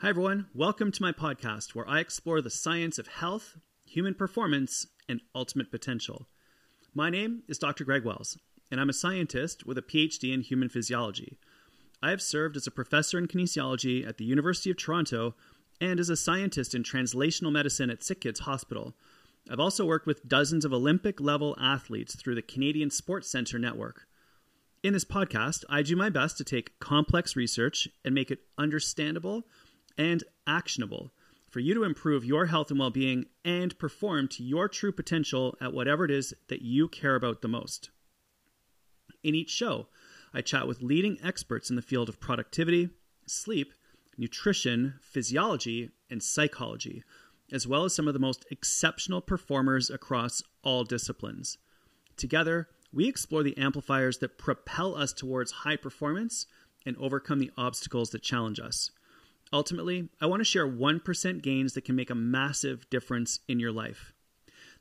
Hi, everyone. Welcome to my podcast where I explore the science of health, human performance, and ultimate potential. My name is Dr. Greg Wells, and I'm a scientist with a PhD in human physiology. I have served as a professor in kinesiology at the University of Toronto and as a scientist in translational medicine at Sick Kids Hospital. I've also worked with dozens of Olympic level athletes through the Canadian Sports Centre Network. In this podcast, I do my best to take complex research and make it understandable and actionable for you to improve your health and well being and perform to your true potential at whatever it is that you care about the most. In each show, I chat with leading experts in the field of productivity, sleep, nutrition, physiology, and psychology, as well as some of the most exceptional performers across all disciplines. Together, we explore the amplifiers that propel us towards high performance and overcome the obstacles that challenge us. Ultimately, I want to share 1% gains that can make a massive difference in your life.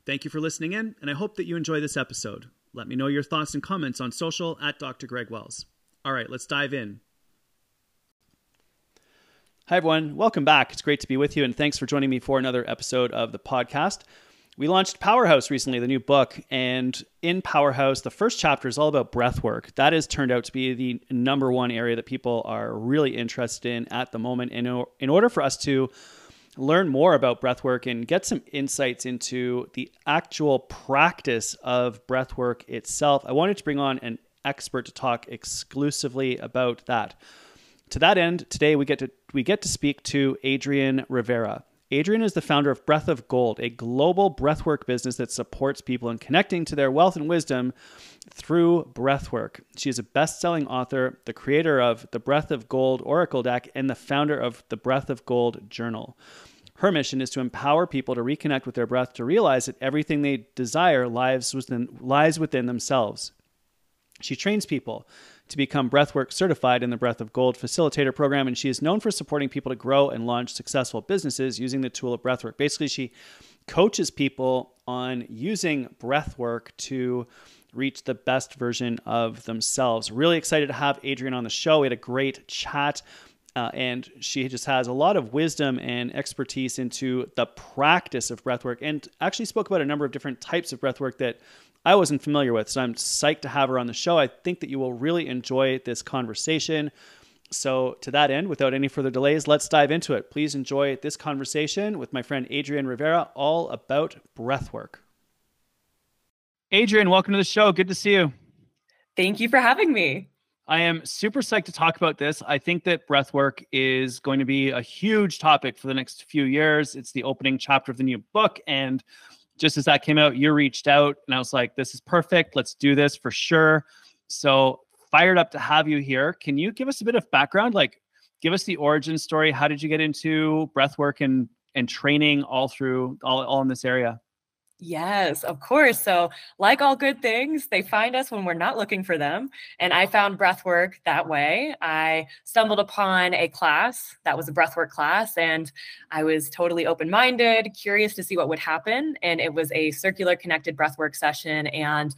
Thank you for listening in, and I hope that you enjoy this episode. Let me know your thoughts and comments on social at Dr. Greg Wells. All right, let's dive in. Hi, everyone. Welcome back. It's great to be with you, and thanks for joining me for another episode of the podcast. We launched Powerhouse recently, the new book, and in Powerhouse, the first chapter is all about breath work. That has turned out to be the number one area that people are really interested in at the moment. And in order for us to learn more about breathwork and get some insights into the actual practice of breathwork itself, I wanted to bring on an expert to talk exclusively about that. To that end, today we get to we get to speak to Adrienne Rivera. Adrienne is the founder of Breath of Gold, a global breathwork business that supports people in connecting to their wealth and wisdom through breathwork. She is a best selling author, the creator of the Breath of Gold Oracle deck, and the founder of the Breath of Gold Journal. Her mission is to empower people to reconnect with their breath to realize that everything they desire lies within, lies within themselves. She trains people to become Breathwork certified in the Breath of Gold facilitator program, and she is known for supporting people to grow and launch successful businesses using the tool of breathwork. Basically, she coaches people on using breathwork to reach the best version of themselves. Really excited to have Adrienne on the show. We had a great chat. Uh, and she just has a lot of wisdom and expertise into the practice of breathwork and actually spoke about a number of different types of breathwork that I wasn't familiar with. So I'm psyched to have her on the show. I think that you will really enjoy this conversation. So, to that end, without any further delays, let's dive into it. Please enjoy this conversation with my friend Adrienne Rivera, all about breathwork. Adrienne, welcome to the show. Good to see you. Thank you for having me. I am super psyched to talk about this. I think that breathwork is going to be a huge topic for the next few years. It's the opening chapter of the new book. And just as that came out, you reached out and I was like, this is perfect. Let's do this for sure. So fired up to have you here. Can you give us a bit of background? Like, give us the origin story. How did you get into breath work and, and training all through all, all in this area? Yes, of course. So, like all good things, they find us when we're not looking for them. And I found breathwork that way. I stumbled upon a class that was a breathwork class, and I was totally open minded, curious to see what would happen. And it was a circular connected breathwork session. And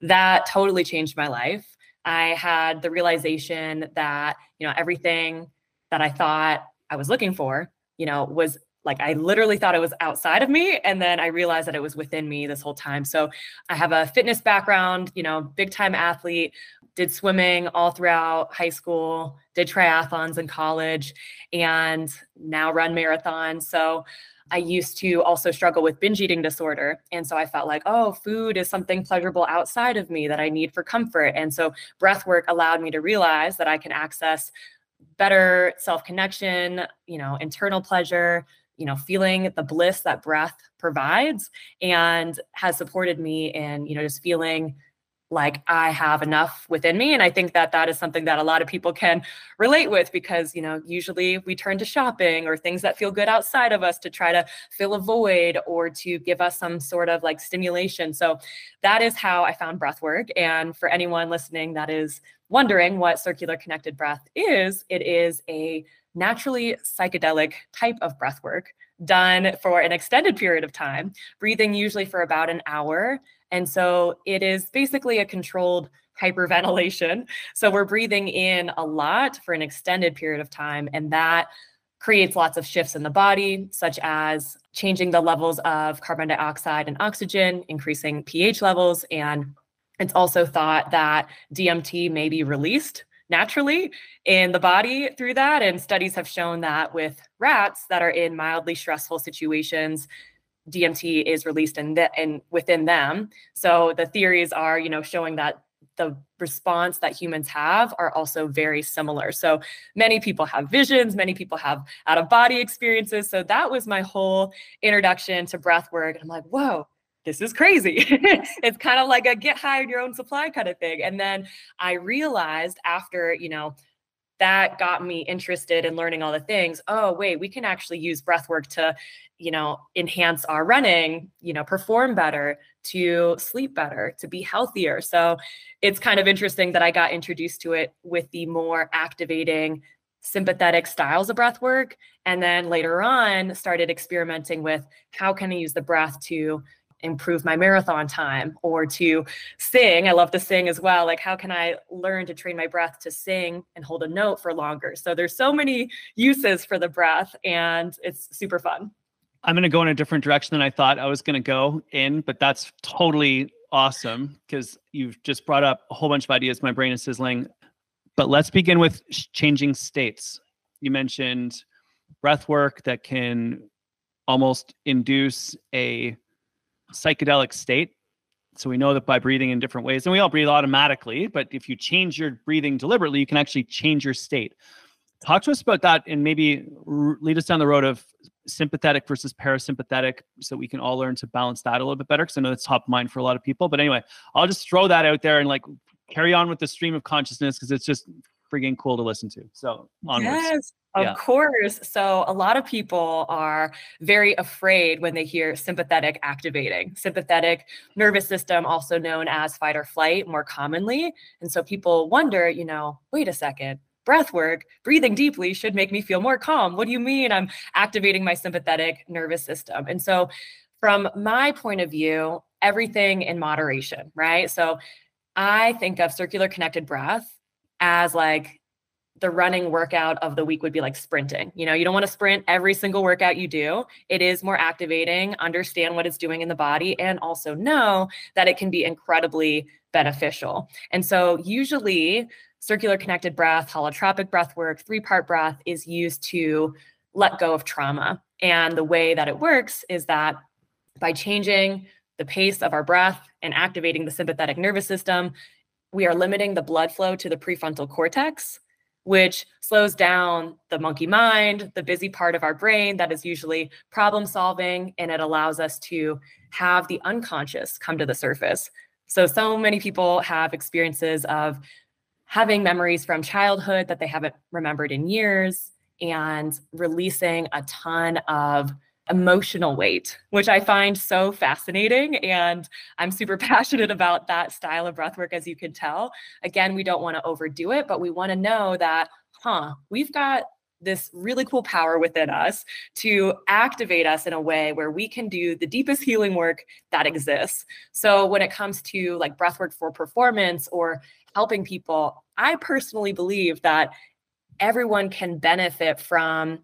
that totally changed my life. I had the realization that, you know, everything that I thought I was looking for, you know, was like I literally thought it was outside of me and then I realized that it was within me this whole time. So I have a fitness background, you know, big time athlete, did swimming all throughout high school, did triathlons in college and now run marathons. So I used to also struggle with binge eating disorder. And so I felt like, oh, food is something pleasurable outside of me that I need for comfort. And so breath work allowed me to realize that I can access better self connection, you know, internal pleasure, you know feeling the bliss that breath provides and has supported me in you know just feeling like I have enough within me. And I think that that is something that a lot of people can relate with because, you know, usually we turn to shopping or things that feel good outside of us to try to fill a void or to give us some sort of like stimulation. So that is how I found breath work. And for anyone listening that is wondering what circular connected breath is, it is a naturally psychedelic type of breath work done for an extended period of time, breathing usually for about an hour. And so it is basically a controlled hyperventilation. So we're breathing in a lot for an extended period of time, and that creates lots of shifts in the body, such as changing the levels of carbon dioxide and oxygen, increasing pH levels. And it's also thought that DMT may be released naturally in the body through that. And studies have shown that with rats that are in mildly stressful situations, DMT is released in, the, in within them. So the theories are, you know, showing that the response that humans have are also very similar. So many people have visions, many people have out of body experiences. So that was my whole introduction to breath work. I'm like, whoa, this is crazy. it's kind of like a get high on your own supply kind of thing. And then I realized after, you know, that got me interested in learning all the things. Oh, wait, we can actually use breath work to, you know, enhance our running, you know, perform better, to sleep better, to be healthier. So it's kind of interesting that I got introduced to it with the more activating sympathetic styles of breath work and then later on started experimenting with how can I use the breath to improve my marathon time or to sing. I love to sing as well. Like, how can I learn to train my breath to sing and hold a note for longer? So, there's so many uses for the breath, and it's super fun. I'm going to go in a different direction than I thought I was going to go in, but that's totally awesome because you've just brought up a whole bunch of ideas. My brain is sizzling. But let's begin with changing states. You mentioned breath work that can almost induce a psychedelic state. So we know that by breathing in different ways, and we all breathe automatically, but if you change your breathing deliberately, you can actually change your state. Talk to us about that and maybe lead us down the road of sympathetic versus parasympathetic so we can all learn to balance that a little bit better because I know that's top of mind for a lot of people. But anyway, I'll just throw that out there and like carry on with the stream of consciousness because it's just freaking cool to listen to. So onwards. Yes. Of yeah. course. So, a lot of people are very afraid when they hear sympathetic activating, sympathetic nervous system, also known as fight or flight more commonly. And so, people wonder, you know, wait a second, breath work, breathing deeply should make me feel more calm. What do you mean I'm activating my sympathetic nervous system? And so, from my point of view, everything in moderation, right? So, I think of circular connected breath as like the running workout of the week would be like sprinting. You know, you don't want to sprint every single workout you do. It is more activating, understand what it's doing in the body, and also know that it can be incredibly beneficial. And so, usually, circular connected breath, holotropic breath work, three part breath is used to let go of trauma. And the way that it works is that by changing the pace of our breath and activating the sympathetic nervous system, we are limiting the blood flow to the prefrontal cortex which slows down the monkey mind, the busy part of our brain that is usually problem solving, and it allows us to have the unconscious come to the surface. So, so many people have experiences of having memories from childhood that they haven't remembered in years and releasing a ton of emotional weight, which I find so fascinating. And I'm super passionate about that style of breath work, as you can tell. Again, we don't want to overdo it, but we want to know that, huh, we've got this really cool power within us to activate us in a way where we can do the deepest healing work that exists. So when it comes to like breath work for performance or helping people, I personally believe that everyone can benefit from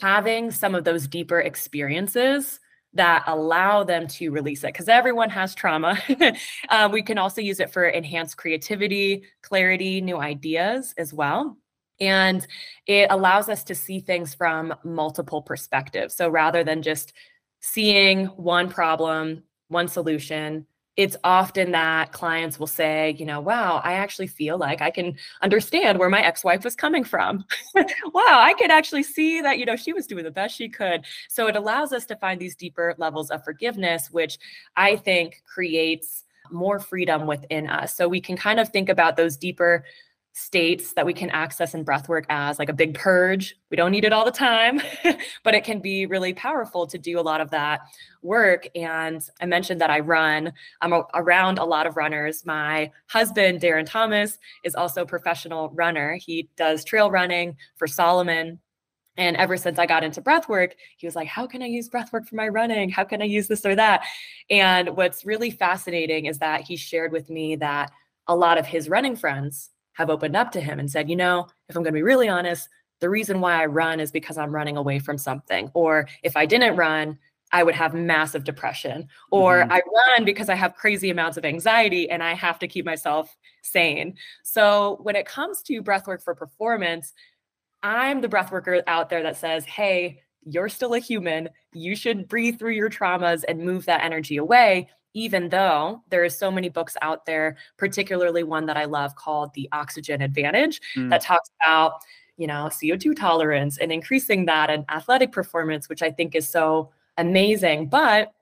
having some of those deeper experiences that allow them to release it because everyone has trauma. um, we can also use it for enhanced creativity, clarity, new ideas as well. And it allows us to see things from multiple perspectives. So rather than just seeing one problem, one solution, it's often that clients will say, you know, wow, I actually feel like I can understand where my ex-wife was coming from. wow, I could actually see that, you know, she was doing the best she could. So it allows us to find these deeper levels of forgiveness, which I think creates more freedom within us. So we can kind of think about those deeper states that we can access in breathwork as like a big purge. We don't need it all the time, but it can be really powerful to do a lot of that work. And I mentioned that I run, I'm a, around a lot of runners. My husband, Darren Thomas, is also a professional runner. He does trail running for Salomon. And ever since I got into breathwork, he was like, How can I use breathwork for my running? How can I use this or that? And what's really fascinating is that he shared with me that a lot of his running friends have opened up to him and said, you know, if I'm going to be really honest, the reason why I run is because I'm running away from something. Or if I didn't run, I would have massive depression. Or mm-hmm. I run because I have crazy amounts of anxiety and I have to keep myself sane. So when it comes to breath work for performance, I'm the breath worker out there that says, hey, you're still a human. You should breathe through your traumas and move that energy away even though there is so many books out there particularly one that i love called the oxygen advantage mm. that talks about you know co2 tolerance and increasing that and athletic performance which i think is so amazing but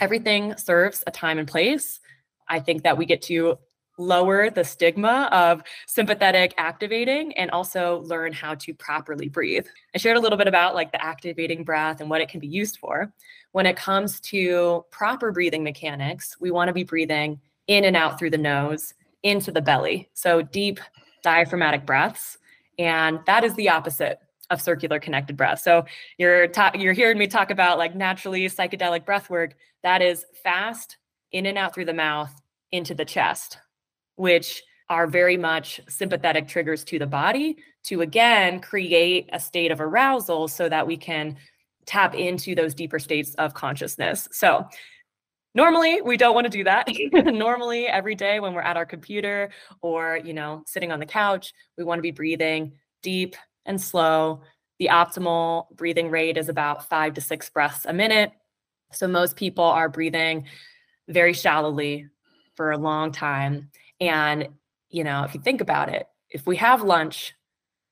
everything serves a time and place i think that we get to lower the stigma of sympathetic activating and also learn how to properly breathe. I shared a little bit about like the activating breath and what it can be used for when it comes to proper breathing mechanics, we want to be breathing in and out through the nose into the belly. So deep diaphragmatic breaths. And that is the opposite of circular connected breath. So you're ta- you're hearing me talk about like naturally psychedelic breath work. That is fast in and out through the mouth into the chest, which are very much sympathetic triggers to the body to again create a state of arousal so that we can tap into those deeper states of consciousness. So, normally we don't want to do that. normally every day when we're at our computer or, you know, sitting on the couch, we want to be breathing deep and slow. The optimal breathing rate is about 5 to 6 breaths a minute. So most people are breathing very shallowly for a long time and, you know, if you think about it, if we have lunch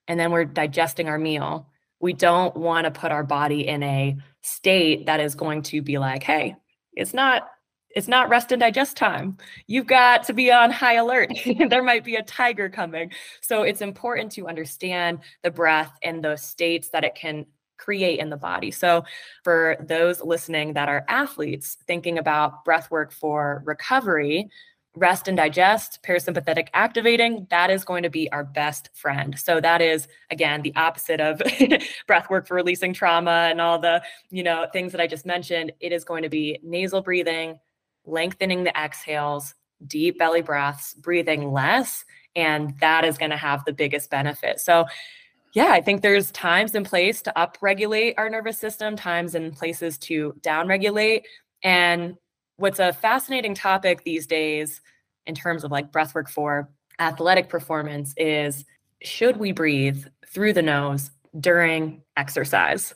and then we're digesting our meal, we don't want to put our body in a state that is going to be like, hey, it's not it's not rest and digest time. You've got to be on high alert. there might be a tiger coming. So it's important to understand the breath and the states that it can create in the body. So for those listening that are athletes thinking about breath work for recovery, rest and digest, parasympathetic activating, that is going to be our best friend. So that is again the opposite of breath work for releasing trauma and all the, you know, things that I just mentioned. It is going to be nasal breathing, lengthening the exhales, deep belly breaths, breathing less, and that is going to have the biggest benefit. So yeah, I think there's times and place to upregulate our nervous system, times and places to downregulate. And what's a fascinating topic these days in terms of like breathwork for athletic performance is should we breathe through the nose during exercise?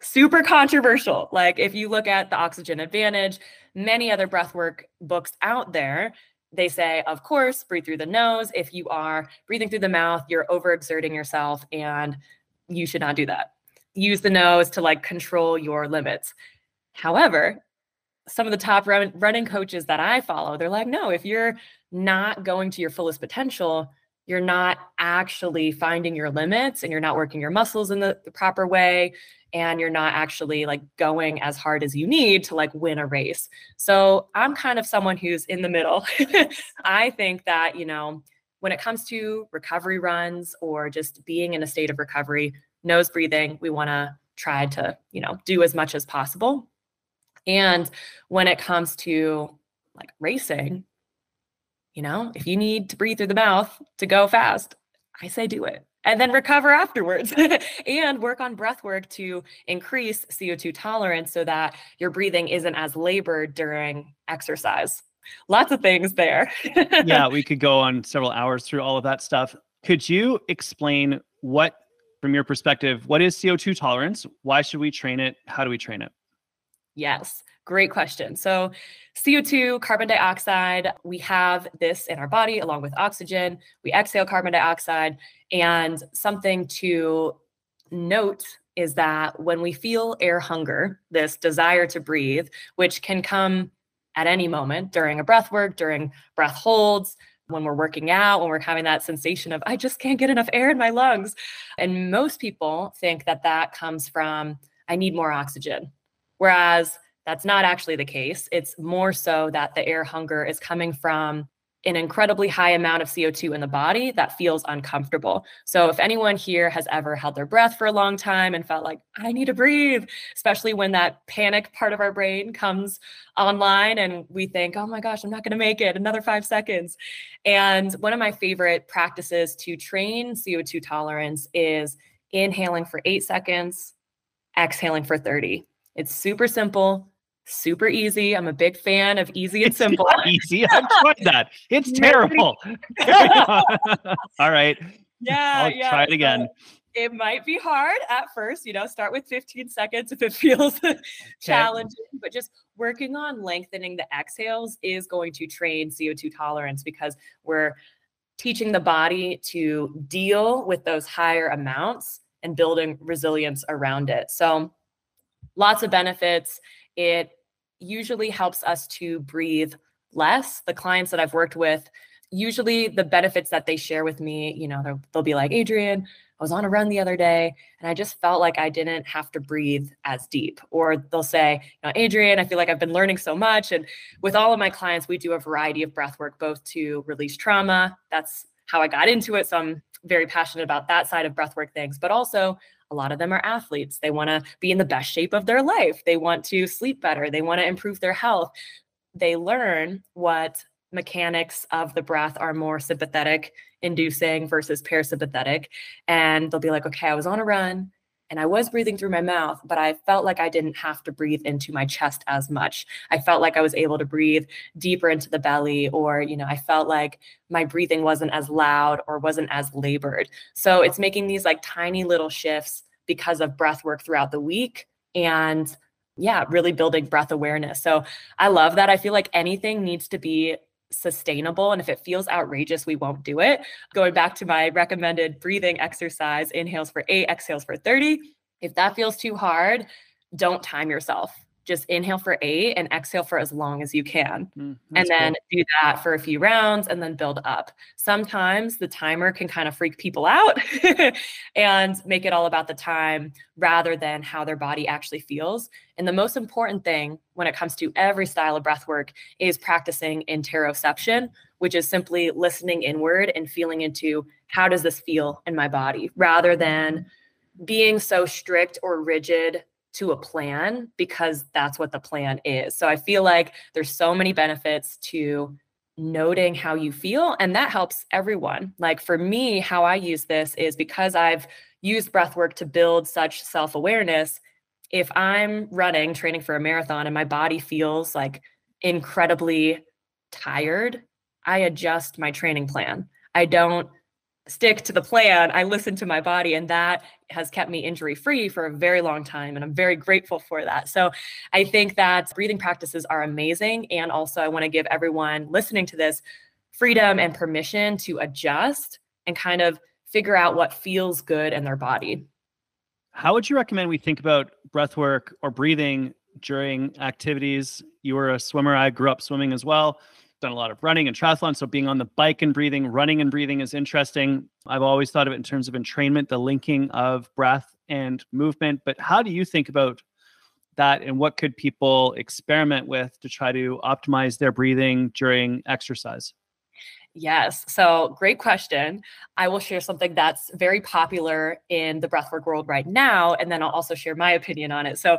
Super controversial. Like if you look at the oxygen advantage, many other breathwork books out there, they say, of course, breathe through the nose. If you are breathing through the mouth, you're overexerting yourself and you should not do that. Use the nose to like control your limits. However, some of the top run, running coaches that I follow, they're like, no, if you're not going to your fullest potential, you're not actually finding your limits and you're not working your muscles in the, the proper way and you're not actually like going as hard as you need to like win a race. So I'm kind of someone who's in the middle. I think that, you know, when it comes to recovery runs or just being in a state of recovery, nose breathing, we want to try to, you know, do as much as possible. And when it comes to like racing, mm-hmm. you know, if you need to breathe through the mouth to go fast, I say do it and then recover afterwards and work on breath work to increase CO2 tolerance so that your breathing isn't as labored during exercise. Lots of things there. yeah, we could go on several hours through all of that stuff. Could you explain what, from your perspective, what is CO2 tolerance? Why should we train it? How do we train it? Yes, great question. So, CO2, carbon dioxide, we have this in our body along with oxygen. We exhale carbon dioxide. And something to note is that when we feel air hunger, this desire to breathe, which can come at any moment during a breath work, during breath holds, when we're working out, when we're having that sensation of, I just can't get enough air in my lungs. And most people think that that comes from, I need more oxygen. Whereas that's not actually the case. It's more so that the air hunger is coming from an incredibly high amount of CO2 in the body that feels uncomfortable. So, if anyone here has ever held their breath for a long time and felt like, I need to breathe, especially when that panic part of our brain comes online and we think, oh my gosh, I'm not going to make it, another five seconds. And one of my favorite practices to train CO2 tolerance is inhaling for eight seconds, exhaling for 30. It's super simple, super easy. I'm a big fan of easy and simple. easy. I've tried that. It's terrible. All right. yeah, I'll yeah. try it so again. it might be hard at first, you know, start with 15 seconds if it feels challenging, but just working on lengthening the exhales is going to train CO2 tolerance because we're teaching the body to deal with those higher amounts and building resilience around it. So, lots of benefits. It usually helps us to breathe less. The clients that I've worked with, usually the benefits that they share with me, you know, they'll, be like, Adrienne, I was on a run the other day and I just felt like I didn't have to breathe as deep. Or they'll say, you know, Adrienne, I feel like I've been learning so much. And with all of my clients, we do a variety of breath work, both to release trauma. That's how I got into it. So I'm very passionate about that side of breathwork things, but also a lot of them are athletes. They want to be in the best shape of their life. They want to sleep better. They want to improve their health. They learn what mechanics of the breath are more sympathetic inducing versus parasympathetic. And they'll be like, okay, I was on a run and I was breathing through my mouth, but I felt like I didn't have to breathe into my chest as much. I felt like I was able to breathe deeper into the belly, or, you know, I felt like my breathing wasn't as loud or wasn't as labored. So it's making these like tiny little shifts because of breath work throughout the week. And yeah, really building breath awareness. So I love that. I feel like anything needs to be sustainable. And if it feels outrageous, we won't do it. Going back to my recommended breathing exercise, inhales for eight, exhales for 30. If that feels too hard, don't time yourself. Just inhale for eight and exhale for as long as you can. Mm, and then cool. do that for a few rounds and then build up. Sometimes the timer can kind of freak people out and make it all about the time rather than how their body actually feels. And the most important thing when it comes to every style of breath work is practicing interoception, which is simply listening inward and feeling into how does this feel in my body rather than being so strict or rigid to a plan because that's what the plan is. So I feel like there's so many benefits to noting how you feel and that helps everyone. Like for me how I use this is because I've used breath work to build such self-awareness. If I'm running training for a marathon and my body feels like incredibly tired, I adjust my training plan. I don't stick to the plan. I listen to my body, and that has kept me injury free for a very long time. And I'm very grateful for that. So I think that breathing practices are amazing. And also, I want to give everyone listening to this freedom and permission to adjust and kind of figure out what feels good in their body. How would you recommend we think about breath work or breathing during activities? You were a swimmer. I grew up swimming as well. Done a lot of running and triathlon. So being on the bike and breathing, running and breathing is interesting. I've always thought of it in terms of entrainment, the linking of breath and movement. But how do you think about that and what could people experiment with to try to optimize their breathing during exercise? Yes. So, great question. I will share something that's very popular in the breathwork world right now, and then I'll also share my opinion on it. So,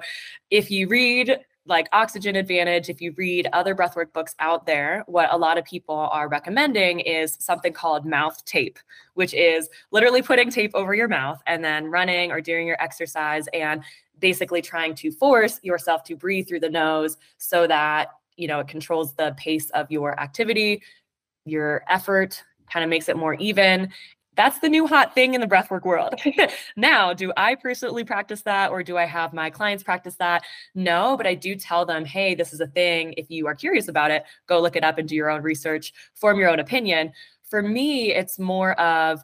if you read like Oxygen Advantage, if you read other breathwork books out there, what a lot of people are recommending is something called mouth tape, which is literally putting tape over your mouth and then running or during your exercise and basically trying to force yourself to breathe through the nose so that you know it controls the pace of your activity your effort kind of makes it more even. That's the new hot thing in the breathwork world. now, do I personally practice that or do I have my clients practice that? No, but I do tell them, hey, this is a thing. If you are curious about it, go look it up and do your own research, form your own opinion. For me, it's more of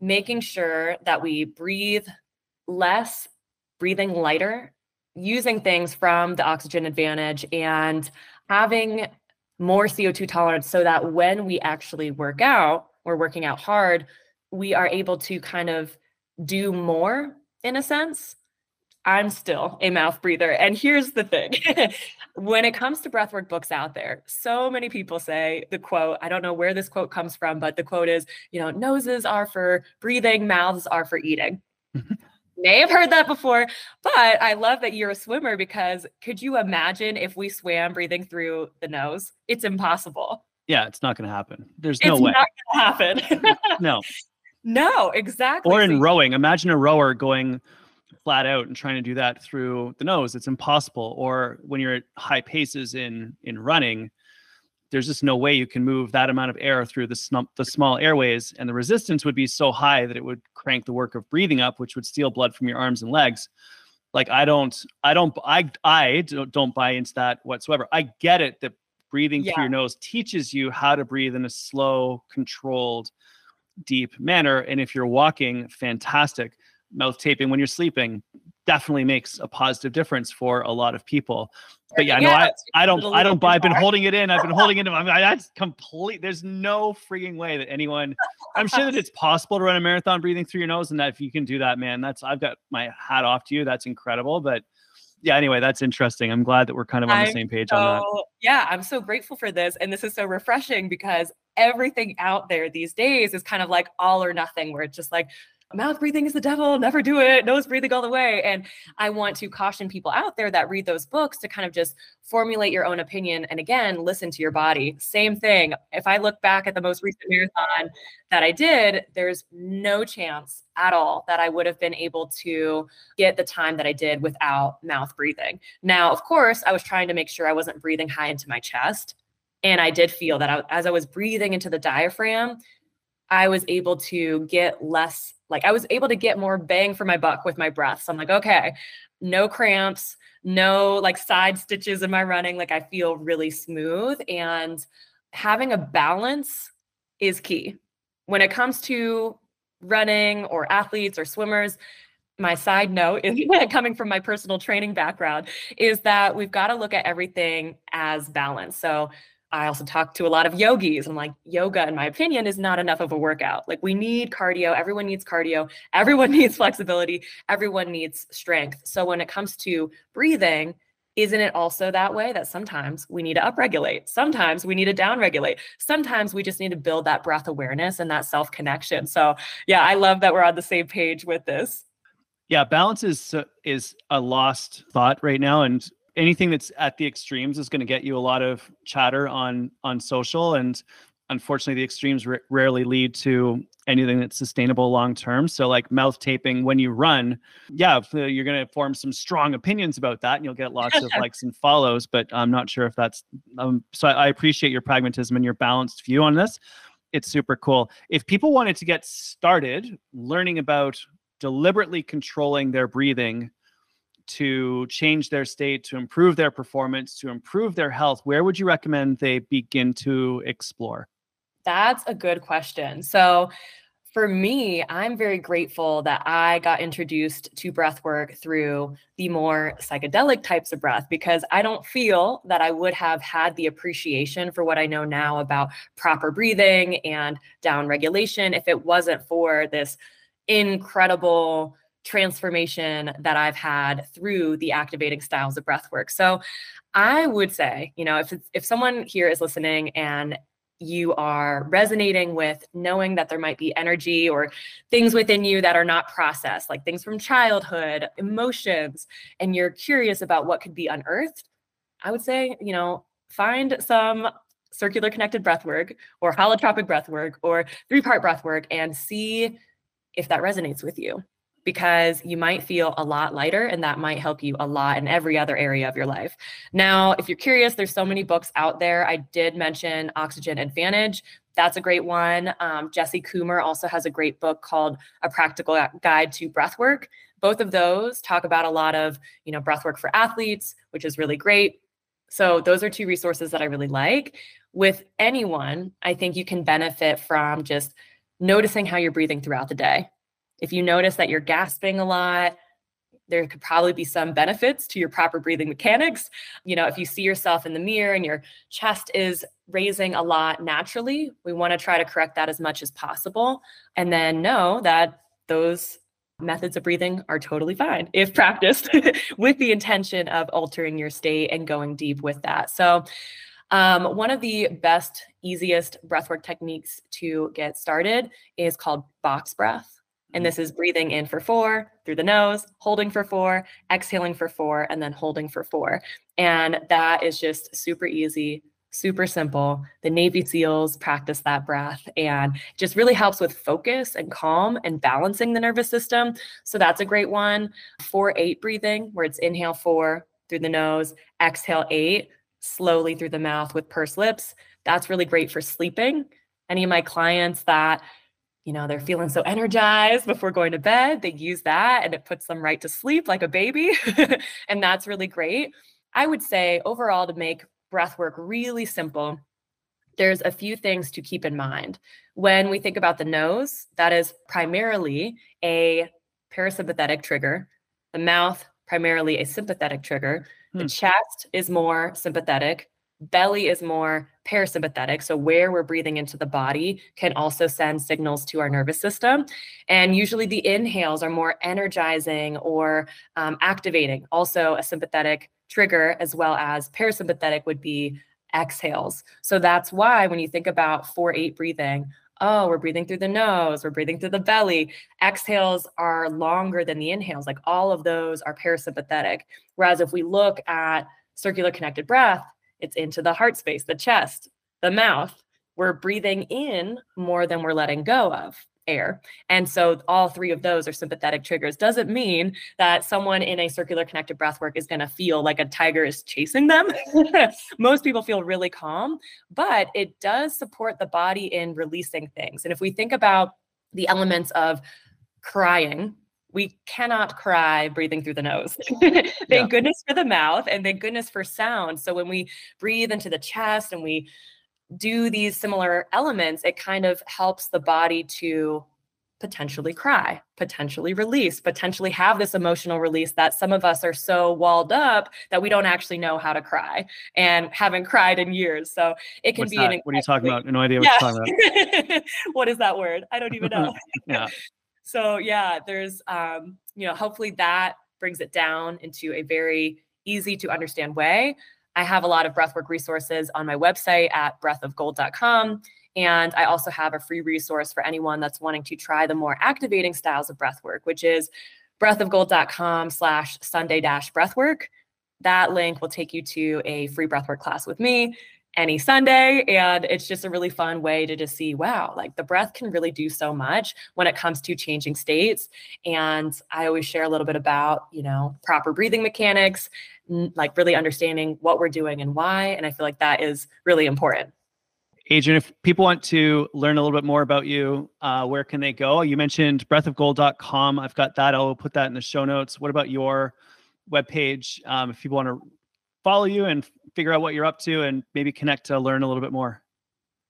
making sure that we breathe less, breathing lighter, using things from the oxygen advantage and having more CO2 tolerance so that when we actually work out, we're working out hard, we are able to kind of do more in a sense. I'm still a mouth breather. And here's the thing when it comes to breathwork books out there, so many people say the quote, I don't know where this quote comes from, but the quote is, you know, noses are for breathing, mouths are for eating mm-hmm. may have heard that before, but I love that you're a swimmer because could you imagine if we swam breathing through the nose? It's impossible. Yeah, it's not going to happen. There's no it's way. It's not going to happen. no. No, exactly. Or in rowing, imagine a rower going flat out and trying to do that through the nose. It's impossible. Or when you're at high paces in in running, there's just no way you can move that amount of air through the sm- the small airways, and the resistance would be so high that it would crank the work of breathing up, which would steal blood from your arms and legs. Like I don't, I don't, I I don't, don't buy into that whatsoever. I get it that breathing Yeah. through your nose teaches you how to breathe in a slow, controlled, deep manner. And if you're walking, fantastic. Mouth taping when you're sleeping definitely makes a positive difference for a lot of people. But yeah, no, Yeah, I, I don't, I don't buy. I've been holding it in. I've been holding it in. I mean, that's complete. There's no freaking way that anyone. I'm sure that it's possible to run a marathon breathing through your nose, and that if you can do that, man, that's I've got my hat off to you. That's incredible. But yeah, anyway, that's interesting. I'm glad that we're kind of on the I'm same page on that. Yeah, I'm so grateful for this. And this is so refreshing because everything out there these days is kind of like all or nothing, where it's just like, mouth breathing is the devil, never do it, nose breathing all the way. And I want to caution people out there that read those books to kind of just formulate your own opinion. And again, listen to your body. Same thing. If I look back at the most recent marathon that I did, there's no chance at all that I would have been able to get the time that I did without mouth breathing. Now, of course, I was trying to make sure I wasn't breathing high into my chest. And I did feel that I, as I was breathing into the diaphragm, I was able to get less, like, I was able to get more bang for my buck with my breath. So I'm like, okay, no cramps, no like side stitches in my running. Like, I feel really smooth. And having a balance is key. When it comes to running or athletes or swimmers, my side note is coming from my personal training background is that we've got to look at everything as balance. So I also talk to a lot of yogis. I'm like, yoga, in my opinion, is not enough of a workout. Like, we need cardio. Everyone needs cardio. Everyone needs flexibility. Everyone needs strength. So, when it comes to breathing, isn't it also that way that sometimes we need to upregulate? Sometimes we need to downregulate. Sometimes we just need to build that breath awareness and that self connection. So, yeah, I love that we're on the same page with this. Yeah, balance is uh, is a lost thought right now, and anything that's at the extremes is going to get you a lot of chatter on on social, and unfortunately, the extremes r- rarely lead to anything that's sustainable long term. So, like mouth taping when you run, yeah, uh, you're going to form some strong opinions about that, and you'll get lots of likes and follows. But I'm not sure if that's um, so. I, I appreciate your pragmatism and your balanced view on this. It's super cool. If people wanted to get started learning about deliberately controlling their breathing to change their state, to improve their performance, to improve their health, where would you recommend they begin to explore? That's a good question. So, for me, I'm very grateful that I got introduced to breath work through the more psychedelic types of breath because I don't feel that I would have had the appreciation for what I know now about proper breathing and down regulation if it wasn't for this incredible transformation that I've had through the activating styles of breath work. So I would say, you know, if if someone here is listening and you are resonating with knowing that there might be energy or things within you that are not processed, like things from childhood, emotions, and you're curious about what could be unearthed, I would say, you know, find some circular connected breath work or holotropic breath work or three part breath work and see if that resonates with you because you might feel a lot lighter and that might help you a lot in every other area of your life. Now, if you're curious, there's so many books out there. I did mention Oxygen Advantage. That's a great one. Um, Jesse Coomer also has a great book called A Practical Guide to Breathwork. Both of those talk about a lot of, you know, breathwork for athletes, which is really great. So those are two resources that I really like. With anyone, I think you can benefit from just noticing how you're breathing throughout the day. If you notice that you're gasping a lot, there could probably be some benefits to your proper breathing mechanics. You know, if you see yourself in the mirror and your chest is raising a lot naturally, we want to try to correct that as much as possible. And then know that those methods of breathing are totally fine if practiced with the intention of altering your state and going deep with that. So, um, one of the best, easiest breathwork techniques to get started is called box breath. And this mm-hmm. is breathing in for four through the nose, holding for four, exhaling for four, and then holding for four. And that is just super easy, super simple. The Navy SEALs practice that breath and just really helps with focus and calm and balancing the nervous system. So that's a great one. 4 8 breathing, where it's inhale four through the nose, exhale eight slowly through the mouth with pursed lips. That's really great for sleeping. Any of my clients that you know, they're feeling so energized before going to bed. They use that and it puts them right to sleep like a baby. and that's really great. I would say overall to make breath work really simple, there's a few things to keep in mind. When we think about the nose, that is primarily a parasympathetic trigger, the mouth, primarily a sympathetic trigger, hmm. the chest is more sympathetic, belly is more parasympathetic. So, where we're breathing into the body can also send signals to our nervous system. And usually the inhales are more energizing or um, activating, also a sympathetic trigger, as well as parasympathetic would be exhales. So that's why when you think about 4 8 breathing, oh, we're breathing through the nose, we're breathing through the belly. Exhales are longer than the inhales. Like all of those are parasympathetic. Whereas if we look at circular connected breath, it's into the heart space, the chest, the mouth. We're breathing in more than we're letting go of air. And so all three of those are sympathetic triggers. Doesn't mean that someone in a circular connected breath work is going to feel like a tiger is chasing them. Most people feel really calm, but it does support the body in releasing things. And if we think about the elements of crying, we cannot cry breathing through the nose. thank yeah. goodness for the mouth and thank goodness for sound. So when we breathe into the chest and we do these similar elements, it kind of helps the body to potentially cry, potentially release, potentially have this emotional release that some of us are so walled up that we don't actually know how to cry and haven't cried in years. So it can What's be that? an what are you talking about? No idea what yeah. you're talking about. what is that word? I don't even know. yeah. So yeah, there's um, you know, hopefully that brings it down into a very easy to understand way. I have a lot of breathwork resources on my website at breathofgold.com. And I also have a free resource for anyone that's wanting to try the more activating styles of breathwork, which is breathofgold.com slash Sunday dash breathwork. That link will take you to a free breathwork class with me any Sunday. And it's just a really fun way to just see, wow, like the breath can really do so much when it comes to changing states. And I always share a little bit about, you know, proper breathing mechanics, like really understanding what we're doing and why. And I feel like that is really important. Adrienne, if people want to learn a little bit more about you, uh, where can they go? You mentioned breathofgold.com. I've got that. I'll put that in the show notes. What about your webpage? Um, if people want to follow you and figure out what you're up to and maybe connect to learn a little bit more?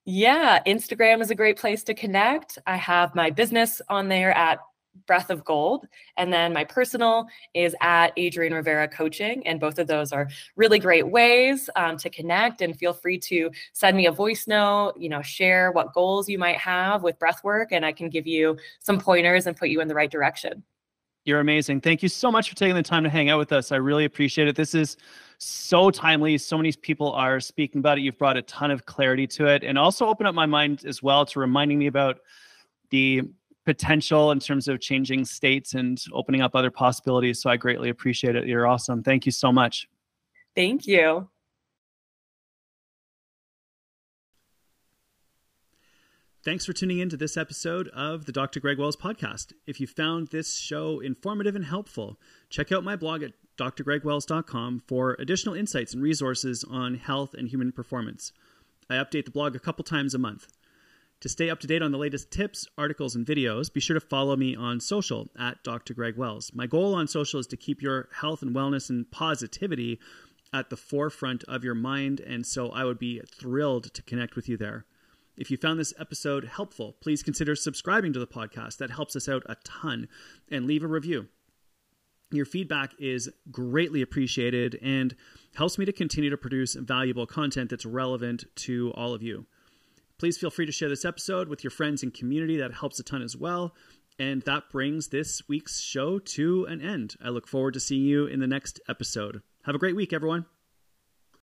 Yeah, Instagram is a great place to connect. I have my business on there at Breath of Gold. And then my personal is at Adrienne Rivera Coaching. And both of those are really great ways um, to connect. And feel free to send me a voice note, you know, share what goals you might have with breath work. And I can give you some pointers and put you in the right direction. You're amazing. Thank you so much for taking the time to hang out with us. I really appreciate it. This is so timely. So many people are speaking about it. You've brought a ton of clarity to it and also open up my mind as well to reminding me about the potential in terms of changing states and opening up other possibilities. So I greatly appreciate it. You're awesome. Thank you so much. Thank you. Thanks for tuning in to this episode of the Dr. Greg Wells podcast. If you found this show informative and helpful, check out my blog at drgregwells.com for additional insights and resources on health and human performance. I update the blog a couple times a month. To stay up to date on the latest tips, articles, and videos, be sure to follow me on social at Dr. Greg Wells. My goal on social is to keep your health and wellness and positivity at the forefront of your mind, and so I would be thrilled to connect with you there. If you found this episode helpful, please consider subscribing to the podcast. That helps us out a ton. And leave a review. Your feedback is greatly appreciated and helps me to continue to produce valuable content that's relevant to all of you. Please feel free to share this episode with your friends and community. That helps a ton as well. And that brings this week's show to an end. I look forward to seeing you in the next episode. Have a great week, everyone.